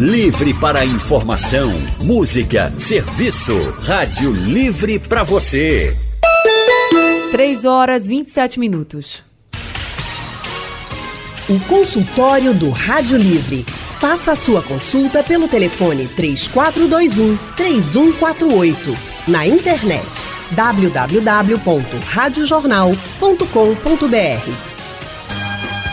Livre para informação, música, serviço. Rádio Livre para você. 3 horas 27 minutos. O consultório do Rádio Livre. Faça a sua consulta pelo telefone 3421 3148. Na internet www.radiojornal.com.br.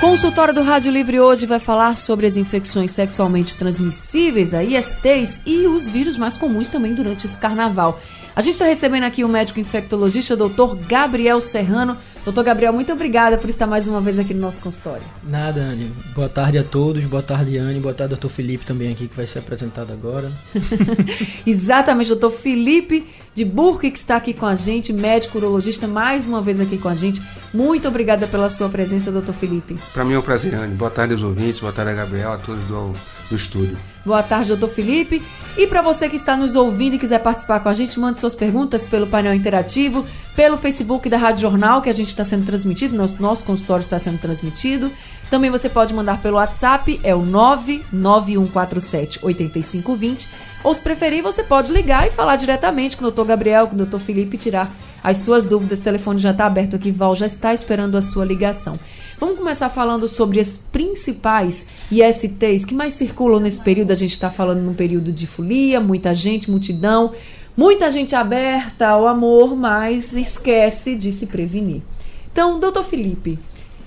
Consultório do Rádio Livre hoje vai falar sobre as infecções sexualmente transmissíveis, a ISTs, e os vírus mais comuns também durante esse carnaval. A gente está recebendo aqui o médico infectologista, doutor Gabriel Serrano. Doutor Gabriel, muito obrigada por estar mais uma vez aqui no nosso consultório. Nada, Anne. Boa tarde a todos. Boa tarde, Anne. Boa tarde, doutor Felipe também aqui, que vai ser apresentado agora. Exatamente, doutor Felipe de Burke, que está aqui com a gente, médico urologista, mais uma vez aqui com a gente. Muito obrigada pela sua presença, doutor Felipe. Para mim é um prazer, Anne. Boa tarde aos ouvintes, boa tarde a Gabriel, a todos do, do estúdio. Boa tarde, doutor Felipe. E para você que está nos ouvindo e quiser participar com a gente, mande suas perguntas pelo painel interativo, pelo Facebook da Rádio Jornal, que a gente está sendo transmitido, nosso, nosso consultório está sendo transmitido. Também você pode mandar pelo WhatsApp, é o 99147 8520. Ou se preferir, você pode ligar e falar diretamente com o doutor Gabriel, com o doutor Felipe e tirar as suas dúvidas. O telefone já está aberto aqui, Val já está esperando a sua ligação. Vamos começar falando sobre as principais ISTs que mais circulam nesse período. A gente está falando num período de folia, muita gente, multidão, muita gente aberta ao amor, mas esquece de se prevenir. Então, doutor Felipe,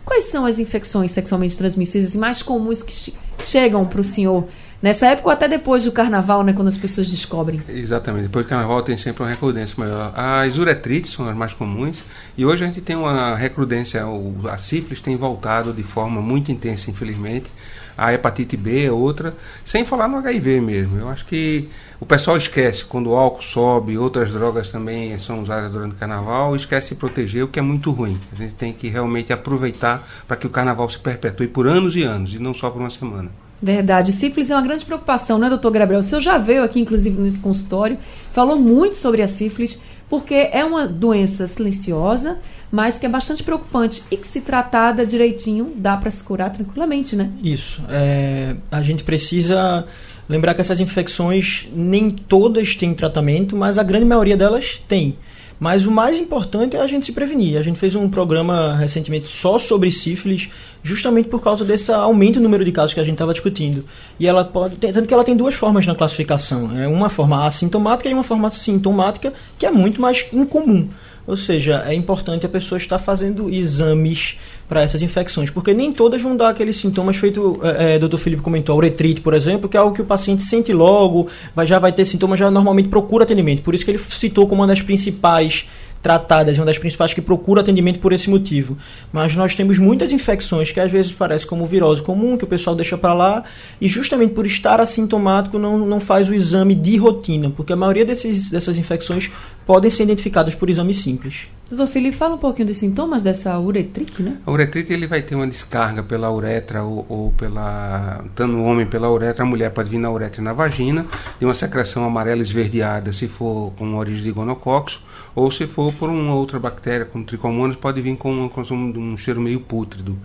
quais são as infecções sexualmente transmissíveis mais comuns que chegam para o senhor Nessa época ou até depois do carnaval, né, quando as pessoas descobrem? Exatamente. Depois do carnaval tem sempre uma recrudência maior. As uretrites são as mais comuns e hoje a gente tem uma recrudência. A sífilis tem voltado de forma muito intensa, infelizmente. A hepatite B é outra, sem falar no HIV mesmo. Eu acho que o pessoal esquece quando o álcool sobe, outras drogas também são usadas durante o carnaval, esquece de proteger, o que é muito ruim. A gente tem que realmente aproveitar para que o carnaval se perpetue por anos e anos e não só por uma semana. Verdade. Sífilis é uma grande preocupação, né, doutor Gabriel? O senhor já veio aqui, inclusive, nesse consultório, falou muito sobre a sífilis, porque é uma doença silenciosa, mas que é bastante preocupante e que, se tratada direitinho, dá para se curar tranquilamente, né? Isso. É, a gente precisa lembrar que essas infecções, nem todas têm tratamento, mas a grande maioria delas tem. Mas o mais importante é a gente se prevenir. A gente fez um programa recentemente só sobre sífilis, justamente por causa desse aumento no número de casos que a gente estava discutindo. E ela pode, tanto que ela tem duas formas na classificação, é uma forma assintomática e uma forma sintomática, que é muito mais incomum. Ou seja, é importante a pessoa estar fazendo exames para essas infecções, porque nem todas vão dar aqueles sintomas feito, é, é, Dr. Felipe comentou, a uretrite, por exemplo, que é algo que o paciente sente logo, vai, já vai ter sintomas, já normalmente procura atendimento. Por isso que ele citou como uma das principais tratadas, uma das principais que procura atendimento por esse motivo. Mas nós temos muitas infecções que às vezes parecem como virose comum, que o pessoal deixa para lá, e justamente por estar assintomático não, não faz o exame de rotina, porque a maioria desses, dessas infecções podem ser identificadas por exame simples. Doutor Felipe, fala um pouquinho dos sintomas dessa uretrite, né? A uretrite ele vai ter uma descarga pela uretra ou, ou pela. Tanto o homem pela uretra, a mulher pode vir na uretra e na vagina, de uma secreção amarela esverdeada, se for com origem de gonococcus, ou se for por uma outra bactéria, como tricomonas, pode vir com, um, um cheiro meio pútrido.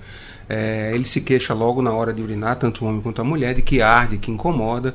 É, ele se queixa logo na hora de urinar, tanto o homem quanto a mulher, de que arde, que incomoda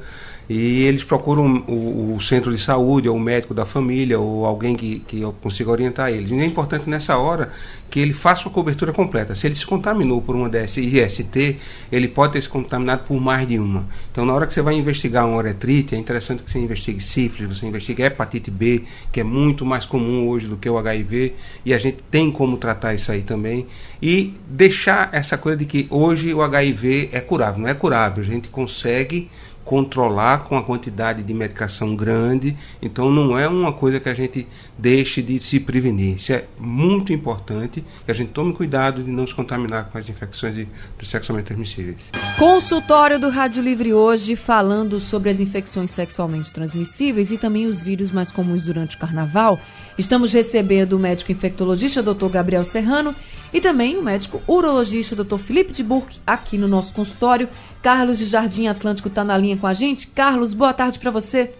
e eles procuram o, o, centro de saúde, ou o médico da família, ou alguém que, que consiga orientar eles. E é importante nessa hora que ele faça uma cobertura completa. Se ele se contaminou por uma IST, ele pode ter se contaminado por mais de uma. Então, na hora que você vai investigar uma uretrite, é interessante que você investigue sífilis, você investigue hepatite B, que é muito mais comum hoje do que o HIV, e a gente tem como tratar isso aí também. E deixar essa coisa de que hoje o HIV é curável. Não é curável, a gente consegue controlar com a quantidade de medicação grande. Então não é uma coisa que a gente deixe de se prevenir. Isso é muito importante que a gente tome cuidado de não se contaminar com as infecções de, sexualmente transmissíveis. Consultório do Rádio Livre hoje falando sobre as infecções sexualmente transmissíveis e também os vírus mais comuns durante o carnaval. Estamos recebendo o médico infectologista Dr. Gabriel Serrano e também o médico urologista Dr. Felipe de Burke aqui no nosso consultório. Carlos de Jardim Atlântico está na linha com a gente. Carlos, boa tarde para você.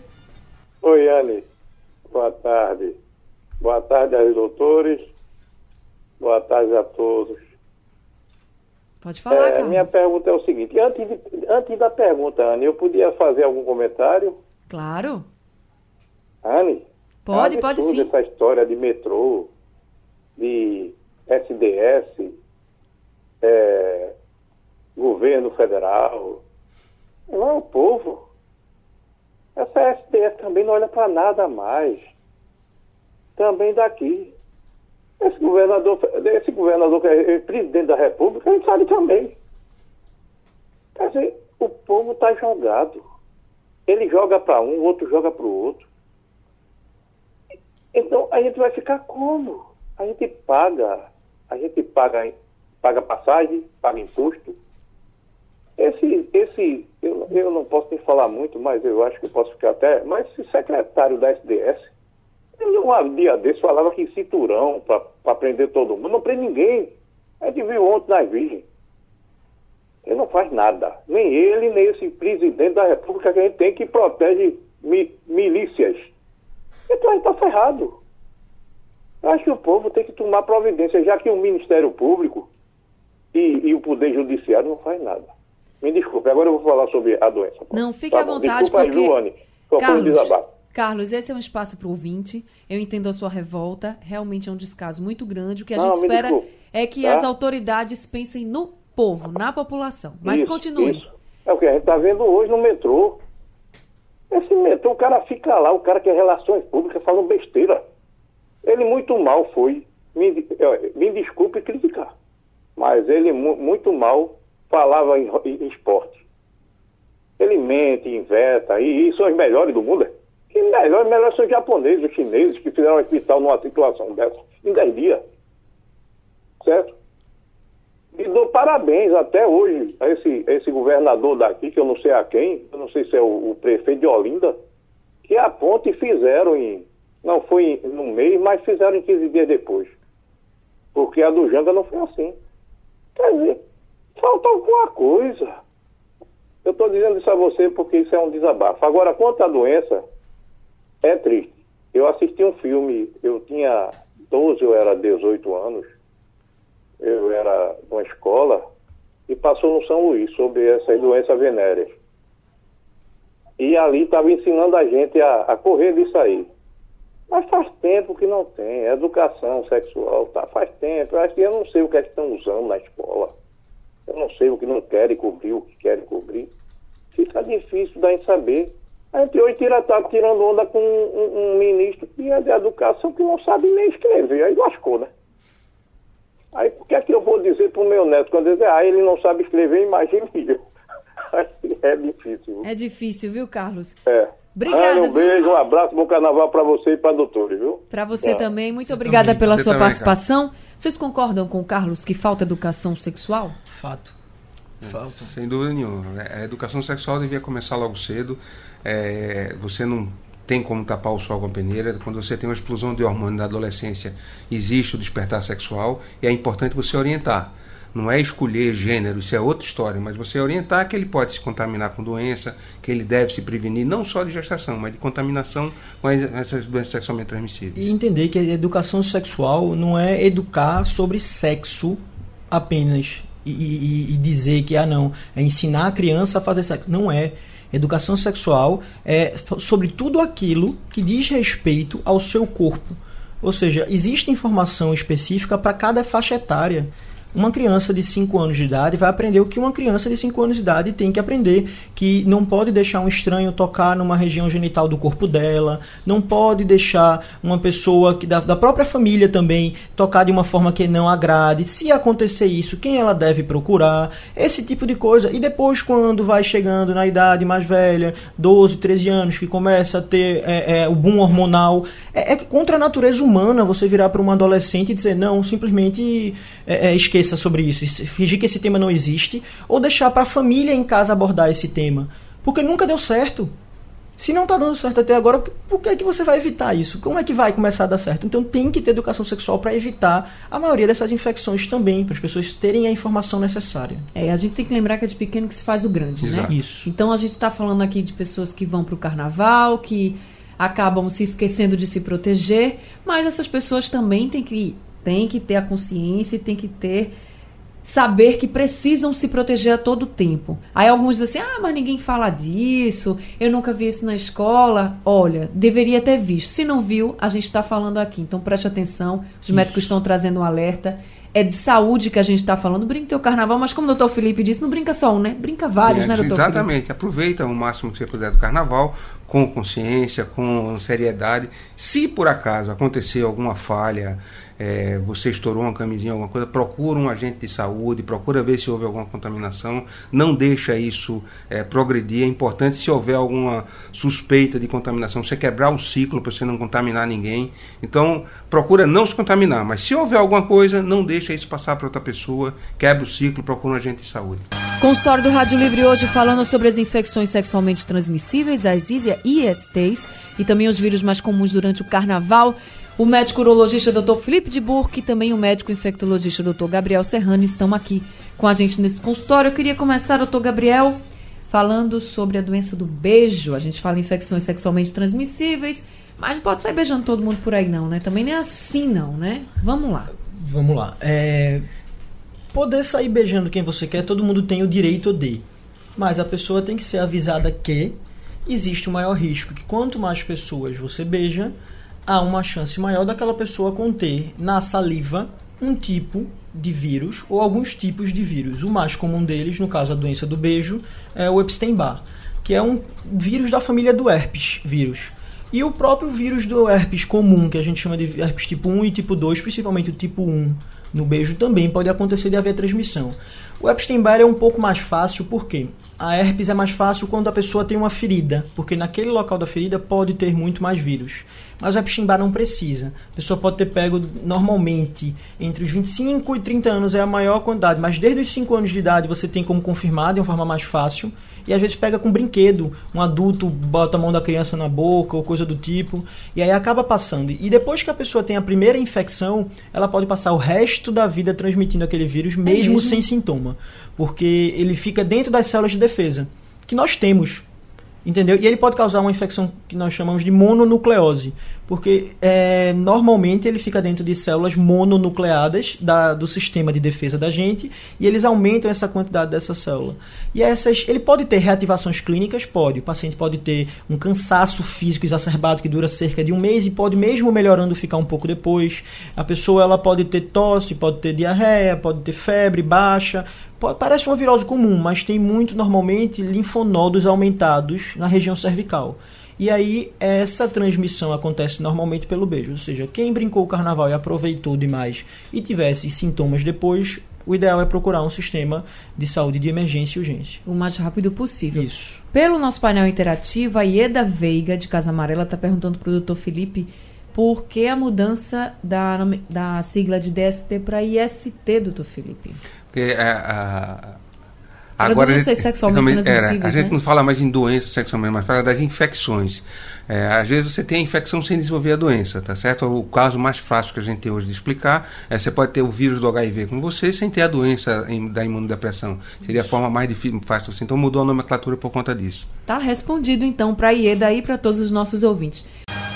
Oi, Anne. Boa tarde. Boa tarde aos doutores. Boa tarde a todos. Pode falar, É, Carlos. minha pergunta é o seguinte, antes, de- antes da pergunta, Anne, eu podia fazer algum comentário? Claro. Anne? Pode, é pode sim. essa história de metrô, de SDS, é, governo federal. Não é o povo. Essa SDS também não olha para nada mais. Também daqui. Esse governador, esse governador que é presidente da República, ele sabe também. Quer dizer, o povo está jogado. Ele joga para um, o outro joga para o outro. Então a gente vai ficar como? A gente paga, a gente paga, paga passagem, paga imposto. Esse, esse, eu, eu não posso nem falar muito, mas eu acho que eu posso ficar até. Mas esse secretário da SDS, ele um dia desse falava que cinturão para prender todo mundo. Não prende ninguém. A gente viu ontem nas virgens. Ele não faz nada. Nem ele, nem esse presidente da República que a gente tem que protege mi- milícias. Então a gente está ferrado. Eu acho que o povo tem que tomar providência, já que o Ministério Público e, e o Poder Judiciário não faz nada. Me desculpe, agora eu vou falar sobre a doença. Não, fique Tá à vontade, Desculpa porque... Joane. Só foi um Carlos, desabafo. Carlos, esse é um espaço para o ouvinte. Eu entendo a sua revolta. Realmente é um descaso muito grande. O que a Não, gente espera desculpe, é que tá? as autoridades pensem no povo, na população. Mas Isso, continue. isso. É o que a gente está vendo hoje no metrô. Esse metrô, o cara fica lá, o cara que é relações públicas falando besteira. Ele muito mal foi. Me, eh, me desculpe criticar. Mas ele mu- muito mal falava em, em esporte. Ele mente, inventa, e, e são os melhores do mundo. é? Que melhores, melhores são os japoneses, os chineses, que fizeram um hospital numa situação dessa em 10 dias. Certo? E dou parabéns até hoje a esse, a esse governador daqui, que eu não sei a quem, eu não sei se é o, o prefeito de Olinda, que a ponte fizeram em. Não foi em, no mês, mas fizeram em 15 dias depois. Porque a do Janga não foi assim. Quer dizer, falta alguma coisa. Eu estou dizendo isso a você porque isso é um desabafo. Agora, quanto à doença, é triste. Eu assisti um filme, eu tinha 12, eu era 18 anos numa escola e passou no São Luís sobre essas doenças venéreas. E ali estava ensinando a gente a, a correr disso aí. Mas faz tempo que não tem, é educação sexual, tá? Faz tempo. Eu acho que eu não sei o que é que estão usando na escola. Eu não sei o que não querem cobrir, o que querem cobrir. Fica difícil da gente saber. A gente hoje tira, tá tirando onda com um, um- um ministro que é de educação que não sabe nem escrever. Aí lascou, né? Aí o que é que eu vou dizer pro meu neto quando ele dizer, ah, ele não sabe escrever, imagine eu. É difícil. É difícil, viu, Carlos? É. Obrigada, Ana, um viu? beijo, um abraço, bom carnaval pra você e pra doutora, viu? Para você Tá. também. Muito obrigada também. pela Você sua também, participação. Vocês concordam com o Carlos que falta educação sexual? Fato. Falta. Sem dúvida nenhuma. A educação sexual devia começar logo cedo. É, você não tem como tapar o sol com a peneira. Quando você tem uma explosão de hormônio na adolescência, existe o despertar sexual e é importante você orientar. Não é escolher gênero, isso é outra história, mas você orientar que ele pode se contaminar com doença, que ele deve se prevenir não só de gestação, mas de contaminação com as- essas doenças sexualmente transmissíveis. E entender que a educação sexual não é educar sobre sexo apenas e, e- e dizer que, ah, não, é ensinar a criança a fazer sexo. Não é. Educação sexual é sobre tudo aquilo que diz respeito ao seu corpo. Ou seja, existe informação específica para cada faixa etária. Uma criança de 5 anos de idade vai aprender o que uma criança de 5 anos de idade tem que aprender, que não pode deixar um estranho tocar numa região genital do corpo dela, não pode deixar uma pessoa que da, da própria família também tocar de uma forma que não agrade. Se acontecer isso, quem ela deve procurar? Esse tipo de coisa. E depois, quando vai chegando na idade mais velha, 12, 13 anos, que começa a ter é, é, o boom hormonal, é, é contra a natureza humana você virar para um adolescente e dizer, não, simplesmente é, é, esqueça sobre isso, fingir que esse tema não existe, ou deixar para a família em casa abordar esse tema. Porque nunca deu certo. Se não está dando certo até agora, por- que, é que você vai evitar isso? Como é que vai começar a dar certo? Então tem que ter educação sexual para evitar a maioria dessas infecções também, para as pessoas terem a informação necessária. É, a gente tem que lembrar que é de pequeno que se faz o grande, né? Exato. Isso. Então a gente está falando aqui de pessoas que vão para o carnaval, que acabam se esquecendo de se proteger, mas essas pessoas também têm que, têm que ter a consciência e têm que ter saber que precisam se proteger a todo tempo. Aí alguns dizem assim: ah, mas ninguém fala disso, eu nunca vi isso na escola. Olha, deveria ter visto. Se não viu, a gente está falando aqui. Então preste atenção, os isso. médicos estão trazendo um alerta. É de saúde que a gente está falando. Brinca teu carnaval, mas como o doutor Felipe disse, não brinca só um, né? Brinca vários, é, né, doutor Exatamente. Felipe? Aproveita o máximo que você puder do carnaval, com consciência, com seriedade. Se por acaso acontecer alguma falha, é, você estourou uma camisinha, alguma coisa, procura um agente de saúde, procura ver se houve alguma contaminação, não deixa isso é, progredir. É importante se houver alguma suspeita de contaminação, você quebrar o ciclo para você não contaminar ninguém. Então, procura não se contaminar, mas se houver alguma coisa, não deixa isso passar para outra pessoa, quebra o ciclo, procura um agente de saúde. Consultório do Rádio Livre hoje falando sobre as infecções sexualmente transmissíveis, as ISTs e também os vírus mais comuns durante o carnaval. O médico urologista Dr. Felipe de Burke e também o médico infectologista Dr. Gabriel Serrano estão aqui com a gente nesse consultório. Eu queria começar, doutor Gabriel, falando sobre a doença do beijo. A gente fala infecções sexualmente transmissíveis, mas não pode sair beijando todo mundo por aí não, né? Também nem é assim não, né? Vamos lá. Vamos lá. É... Poder sair beijando quem você quer, todo mundo tem o direito de. Mas a pessoa tem que ser avisada que existe o maior risco, que quanto mais pessoas você beija, há uma chance maior daquela pessoa conter na saliva um tipo de vírus ou alguns tipos de vírus. O mais comum deles, no caso a doença do beijo, é o Epstein-Barr, que é um vírus da família do herpes vírus. E o próprio vírus do herpes comum, que a gente chama de herpes tipo 1 e tipo 2, principalmente o tipo 1 no beijo, também pode acontecer de haver transmissão. O Epstein-Barr é um pouco mais fácil, por quê? A herpes é mais fácil quando a pessoa tem uma ferida, porque naquele local da ferida pode ter muito mais vírus. Mas o Epstein-Barr não precisa. A pessoa pode ter pego normalmente entre os 25 e 30 anos é a maior quantidade, mas desde os 5 anos de idade você tem como confirmar de uma forma mais fácil. E às vezes pega com brinquedo, um adulto bota a mão da criança na boca ou coisa do tipo, e aí acaba passando. E depois que a pessoa tem a primeira infecção, ela pode passar o resto da vida transmitindo aquele vírus, mesmo, é mesmo? sem sintoma, porque ele fica dentro das células de defesa que nós temos. Entendeu? E ele pode causar uma infecção que nós chamamos de mononucleose, porque é, normalmente ele fica dentro de células mononucleadas da, do sistema de defesa da gente e eles aumentam essa quantidade dessa célula. E essas, ele pode ter reativações clínicas? Pode. O paciente pode ter um cansaço físico exacerbado que dura cerca de um mês e pode, mesmo melhorando, ficar um pouco depois. A pessoa ela pode ter tosse, pode ter diarreia, pode ter febre baixa, parece uma virose comum, mas tem muito normalmente linfonodos aumentados na região cervical. E aí essa transmissão acontece normalmente pelo beijo, ou seja, quem brincou o carnaval e aproveitou demais e tivesse sintomas depois, o ideal é procurar um sistema de saúde de emergência e urgência. O mais rápido possível. Isso. Pelo nosso painel interativo, a Ieda Veiga, de Casa Amarela, está perguntando para o doutor Felipe por que a mudança da, da sigla de DST para IST, doutor Felipe? Porque a, a, agora doenças sexualmente era, A gente né? não fala mais em doenças sexualmente, mas fala das infecções. É, às vezes você tem a infecção sem desenvolver a doença, tá certo? O caso mais fácil que a gente tem hoje de explicar é você pode ter o vírus do HIV com você sem ter a doença da imunodepressão. Seria a forma mais difícil, fácil assim. Então mudou a nomenclatura por conta disso. Tá respondido então para a IEDA e para todos os nossos ouvintes.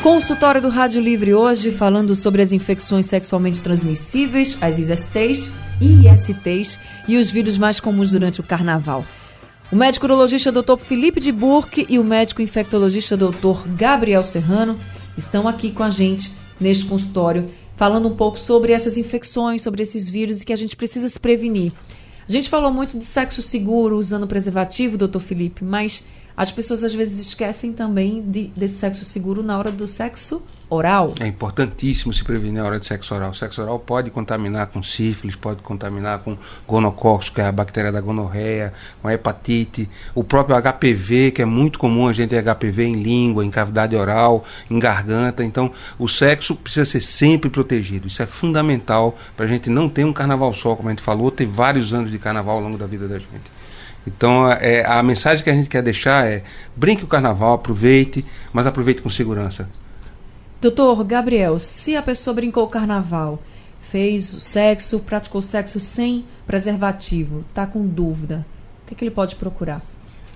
Consultório do Rádio Livre hoje falando sobre as infecções sexualmente transmissíveis, as ISTs, ISTs e os vírus mais comuns durante o carnaval. O médico urologista Dr. Felipe de Burke e o médico infectologista Dr. Gabriel Serrano estão aqui com a gente neste consultório falando um pouco sobre essas infecções, sobre esses vírus e que a gente precisa se prevenir. A gente falou muito de sexo seguro usando preservativo, doutor Felipe, mas as pessoas às vezes esquecem também de, desse sexo seguro na hora do sexo oral. É importantíssimo se prevenir na hora de sexo oral. O sexo oral pode contaminar com sífilis, pode contaminar com gonococcus, que é a bactéria da gonorreia, com hepatite, o próprio HPV, que é muito comum a gente ter HPV em língua, em cavidade oral, em garganta. Então, o sexo precisa ser sempre protegido. Isso é fundamental para a gente não ter um carnaval só, como a gente falou, ter vários anos de carnaval ao longo da vida da gente. Então, é, a mensagem que a gente quer deixar é: brinque o carnaval, aproveite, mas aproveite com segurança. Doutor Gabriel, se a pessoa brincou o carnaval, fez sexo, praticou sexo sem preservativo, está com dúvida, o que, é que ele pode procurar?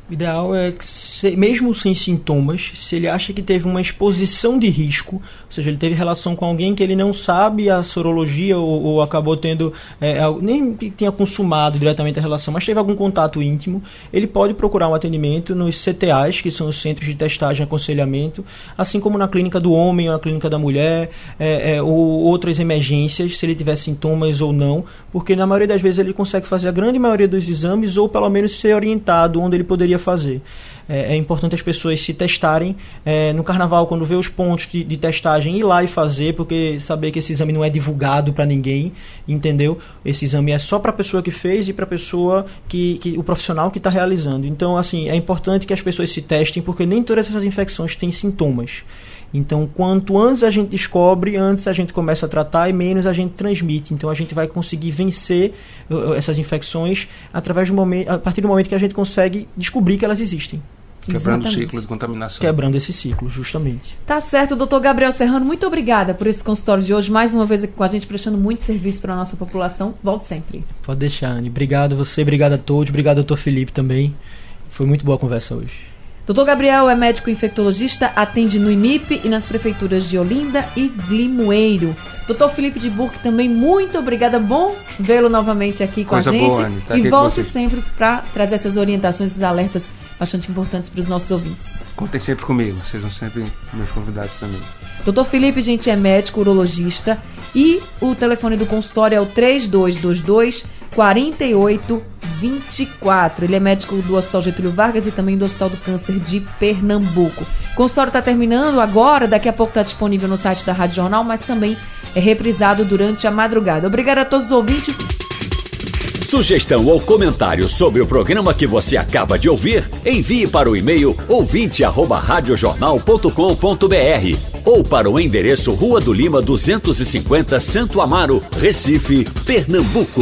O ideal é que, se, mesmo sem sintomas, se ele acha que teve uma exposição de risco, ou seja, ele teve relação com alguém que ele não sabe a sorologia ou, ou acabou tendo, é, nem tinha consumado diretamente a relação, mas teve algum contato íntimo, ele pode procurar um atendimento nos CTAs, que são os Centros de Testagem e Aconselhamento, assim como na clínica do homem ou na clínica da mulher, é, é, ou outras emergências, se ele tiver sintomas ou não, porque na maioria das vezes ele consegue fazer a grande maioria dos exames ou pelo menos ser orientado onde ele poderia fazer. É, é importante as pessoas se testarem. É, no carnaval, quando vê os pontos de, de, testagem, ir lá e fazer, porque saber que esse exame não é divulgado para ninguém, entendeu? Esse exame é só para a pessoa que fez e para a pessoa que, que o profissional que está realizando. Então, assim, é importante que as pessoas se testem, porque nem todas essas infecções têm sintomas. Então, quanto antes a gente descobre, antes a gente começa a tratar e menos a gente transmite. Então, a gente vai conseguir vencer uh, essas infecções através do momento, a partir do momento que a gente consegue descobrir que elas existem. Quebrando Exatamente. o ciclo de contaminação. Quebrando esse ciclo, justamente. Tá certo, doutor Gabriel Serrano, muito obrigada por esse consultório de hoje. Mais uma vez aqui com a gente, prestando muito serviço para a nossa população. Volte sempre. Pode deixar, Anne. Obrigado a você, obrigado a todos, obrigado, doutor Felipe, também. Foi muito boa a conversa hoje. Doutor Gabriel é médico infectologista, atende no IMIP e nas prefeituras de Olinda e Limoeiro. Doutor Felipe de Burke, também muito obrigada. Bom vê-lo novamente aqui com Coisa a gente. Boa, Anny, tá e volte sempre para trazer essas orientações, esses alertas bastante importantes para os nossos ouvintes. Contem sempre comigo, sejam sempre meus convidados também. Doutor Felipe, gente, é médico urologista e o telefone do consultório é o 3222 4824. Ele é médico do Hospital Getúlio Vargas e também do Hospital do Câncer de Pernambuco. O consultório está terminando agora, daqui a pouco está disponível no site da Rádio Jornal, mas também é reprisado durante a madrugada. Obrigada a todos os ouvintes. Sugestão ou comentário sobre o programa que você acaba de ouvir, envie para o e-mail ouvinte@radiojornal.com.br ou para o endereço Rua do Lima 250, Santo Amaro, Recife, Pernambuco.